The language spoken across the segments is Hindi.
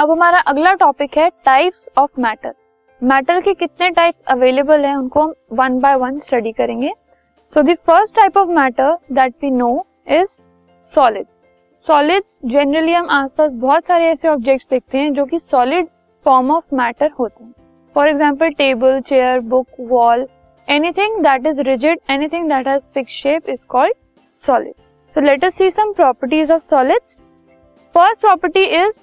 अब हमारा अगला टॉपिक है टाइप्स ऑफ़ मैटर मैटर के कितने टाइप अवेलेबल हैं उनको हम वन बाय वन स्टडी करेंगे. So the first type of matter that we know is solids solids generally हम आसपास बहुत सारे ऐसे ऑब्जेक्ट्स देखते हैं जो कि सॉलिड फॉर्म ऑफ़ मैटर होते हैं. For example table chair book wall anything that is rigid anything that has fix shape is called solid so let us see some properties of solids first property is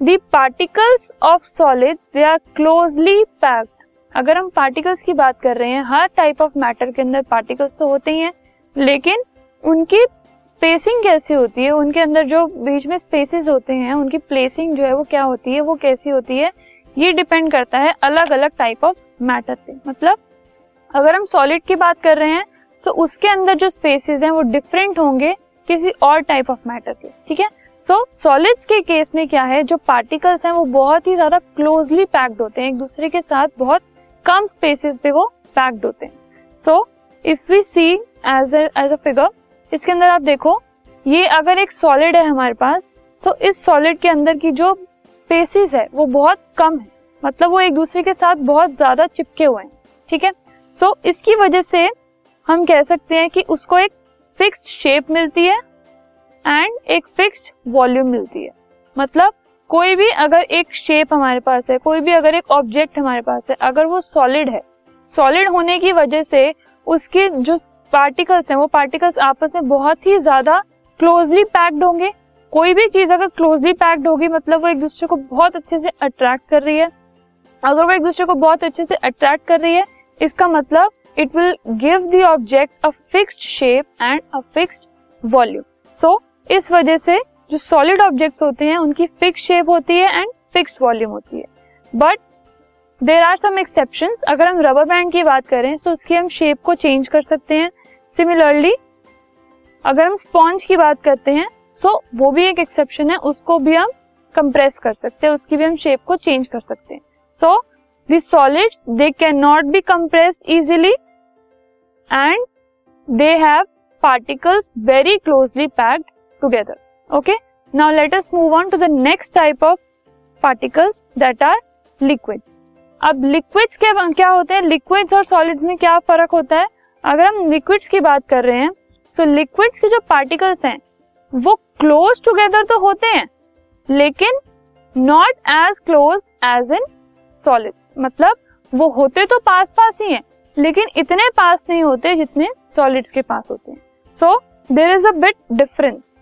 particles of solids they are closely packed अगर हम पार्टिकल्स की बात कर रहे हैं, हर टाइप ऑफ़ मैटर के अंदर पार्टिकल्स तो होते ही हैं, लेकिन उनकी स्पेसिंग कैसी होती है, उनके अंदर जो बीच में स्पेसेस होते हैं, उनकी प्लेसिंग जो है वो क्या होती है, वो कैसी होती है, ये डिपेंड करता है अलग अलग टाइप ऑफ़ मैटर पे। मतलब अगर हम सॉलिड की बात कर रहे हैं तो उसके अंदर जो स्पेसेस हैं वो डिफरेंट होंगे किसी और टाइप ऑफ़ मैटर के ठीक है? सो सॉलिड्स के केस में क्या है? जो पार्टिकल्स हैं वो बहुत ही ज़्यादा क्लोजली पैक्ड होते हैं एक दूसरे के साथ बहुत कम स्पेसेस पे वो पैक्ड होते हैं। So if we see as as a figure इसके अंदर आप देखो ये अगर एक सॉलिड है हमारे पास तो इस सॉलिड के अंदर की जो स्पेसिस है वो बहुत कम है। मतलब वो एक दूसरे के साथ बहुत ज़्यादा चिपके हुए हैं ठीक है? सो so, इसकी वजह से हम कह सकते हैं कि उसको एक फिक्स्ड शेप मिलती है एंड एक फिक्स्ड वॉल्यूम मिलती है। मतलब कोई भी अगर एक शेप हमारे पास है, कोई भी अगर एक ऑब्जेक्ट हमारे पास है, अगर वो सॉलिड है सॉलिड होने की वजह से उसके जो पार्टिकल्स हैं, वो पार्टिकल्स आपस में बहुत ही ज़्यादा क्लोजली पैक्ड होंगे। कोई भी चीज़ अगर क्लोजली पैक्ड होगी मतलब वो एक दूसरे को बहुत अच्छे से अट्रैक्ट कर रही है। अगर वो एक दूसरे को बहुत अच्छे से अट्रैक्ट कर रही है, इसका मतलब it will give the object a fixed shape and a fixed volume so इस वजह से जो सॉलिड ऑब्जेक्ट्स होते हैं, उनकी फिक्स शेप होती है एंड फिक्स वॉल्यूम होती है. But there are some exception अगर हम रबर बैंड की बात करें तो उसकी हम शेप को चेंज कर सकते हैं. सिमिलरली अगर हम स्पॉन्ज की बात करते हैं सो so वो भी एक एक्सेप्शन है, उसको भी हम कंप्रेस कर सकते हैं, उसकी भी हम शेप को चेंज कर सकते हैं. So the solids they can not be compressed easily and they have particles very closely packed together. Okay. Now let us move on to the next type of particles that are liquids. अब लिक्विड्स क्या क्या होते हैं लिक्विड्स और सॉलिड्स में क्या फ़र्क होता है अगर हम लिक्विड्स की बात कर रहे हैं तो लिक्विड्स के जो पार्टिकल्स हैं, वो क्लोज टुगेदर तो होते हैं, लेकिन not as close as in solids मतलब वो होते तो पास पास ही हैं लेकिन इतने पास नहीं होते जितने सॉलिड्स के पास होते हैं। So there is a bit difference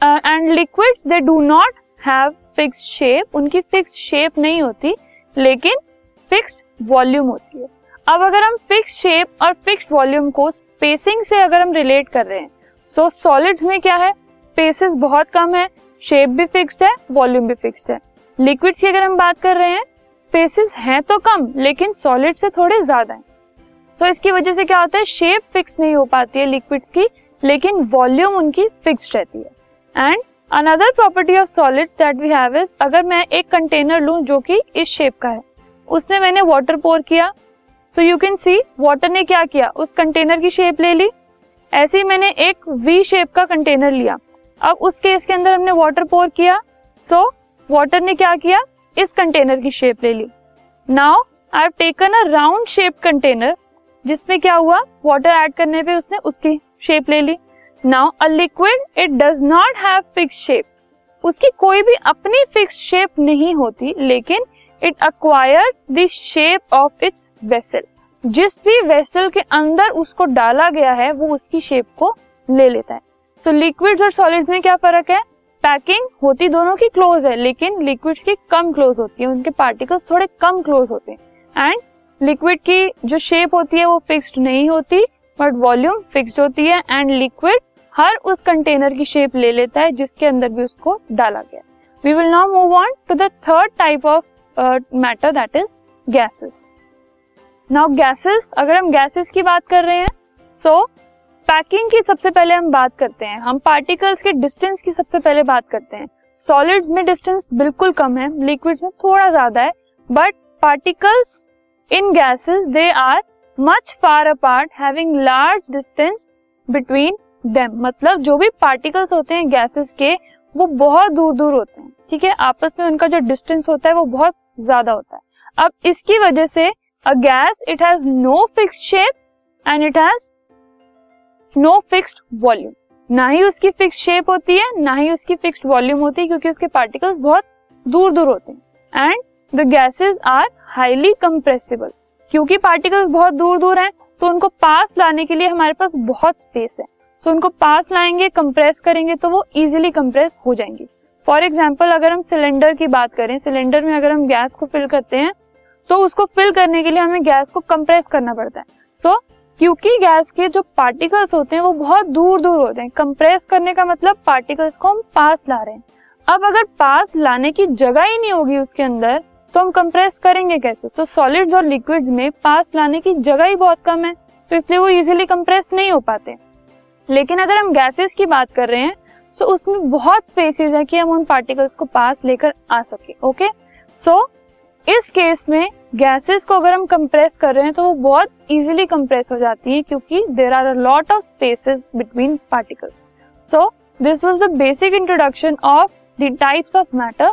and liquids they do not have fix shape उनकी फिक्स शेप नहीं होती लेकिन फिक्स वॉल्यूम होती है। अब अगर हम फिक्स शेप और फिक्स वॉल्यूम को स्पेसिंग से अगर हम रिलेट कर रहे हैं सो so, सॉलिड्स में क्या है? स्पेसेस बहुत कम है शेप भी फिक्स्ड है वॉल्यूम भी फिक्स्ड है। लिक्विड्स की अगर हम बात कर रहे हैं स्पेसेस हैं तो कम लेकिन सॉलिड से थोड़े ज़्यादा हैं। तो इसकी वजह से क्या होता है? शेप फिक्स नहीं हो पाती है लिक्विड्स की लेकिन वॉल्यूम उनकी फिक्स रहती है। And another property of solids that we have is अगर मैं एक कंटेनर लूँ जो कि इस शेप का है उसमें मैंने वाटर पोर किया तो यू कैन सी वाटर ने क्या किया? उस कंटेनर की शेप ले ली। ऐसे ही मैंने एक वी शेप का कंटेनर लिया। अब उस केस के अंदर हमने वाटर पोर किया। सो so, वाटर ने क्या किया? इस कंटेनर की शेप ले ली। Now I have taken a round shape container जिसमें क्या हुआ? वाटर ऐड करने पे उसने उसकी शेप ले ली। Now a liquid it does not have fix shape उसकी कोई भी अपनी फिक्स शेप नहीं होती, लेकिन it acquires the shape of its vessel जिस भी वेसल के अंदर उसको डाला गया है, वो उसकी शेप को ले लेता है। तो लिक्विड्स और सॉलिड्स में क्या फ़र्क है? पैकिंग होती दोनों की क्लोज है, लेकिन लिक्विड्स की कम क्लोज होती है। उनके पार्टिकल्स थोड़े कम क्लोज होते हैं। एंड लिक्विड की जो शेप होती है वो फिक्स्ड नहीं होती बट वॉल्यूम फिक्स्ड होती है एंड लिक्विड हर उस कंटेनर की शेप ले लेता है जिसके अंदर भी उसको डाला गया we will now move on to the third type of matter that is gases now gases अगर हम गैसेस की बात कर रहे हैं सो so, पैकिंग की सबसे पहले हम बात करते हैं। हम पार्टिकल्स के डिस्टेंस की सबसे पहले बात करते हैं। सॉलिड्स में डिस्टेंस बिल्कुल कम है लिक्विड में थोड़ा ज़्यादा है but particles in gases they are much far apart having large distance between them मतलब जो भी पार्टिकल्स होते हैं गैसेस के, वो बहुत दूर दूर होते हैं, ठीक है? आपस में उनका जो डिस्टेंस होता है, वो बहुत ज़्यादा होता है। अब इसकी वजह से a gas it has no fix shape and it has no fixed volume ना ही उसकी फिक्स शेप होती है, ना ही उसकी फिक्स्ड वॉल्यूम होती है, क्योंकि उसके पार्टिकल्स बहुत दूर दूर होते हैं। And the gases are highly compressible क्योंकि पार्टिकल्स बहुत दूर दूर हैं तो उनको पास लाने के लिए हमारे पास बहुत स्पेस है। तो उनको पास लाएँगे कंप्रेस करेंगे तो वो इजिली कंप्रेस हो जाएँगे। फॉर एग्ज़ाम्पल अगर हम सिलेंडर की बात करें सिलेंडर में अगर हम गैस को फिल करते हैं तो उसको फिल करने के लिए हमें गैस को कंप्रेस करना पड़ता है। तो क्योंकि गैस के जो पार्टिकल्स होते हैं, वो बहुत दूर दूर होते हैं। कंप्रेस करने का मतलब पार्टिकल्स को हम पास ला रहे हैं। अब अगर पास लाने की जगह ही नहीं होगी उसके अंदर तो हम कंप्रेस करेंगे कैसे? तो सॉलिड्स और लिक्विड्स में पास लाने की जगह ही बहुत कम है तो इसलिए वो इजीली कंप्रेस नहीं हो पाते। लेकिन अगर हम गैसेस की बात कर रहे हैं तो उसमें बहुत स्पेसिस है कि हम उन पार्टिकल्स को पास लेकर आ सके ओके सो so, इस केस में गैसेस को अगर हम कंप्रेस कर रहे हैं तो वो बहुत इजीली कंप्रेस हो जाती है क्योंकि there are a lot of spaces between particles so this was the basic introduction of the types of matter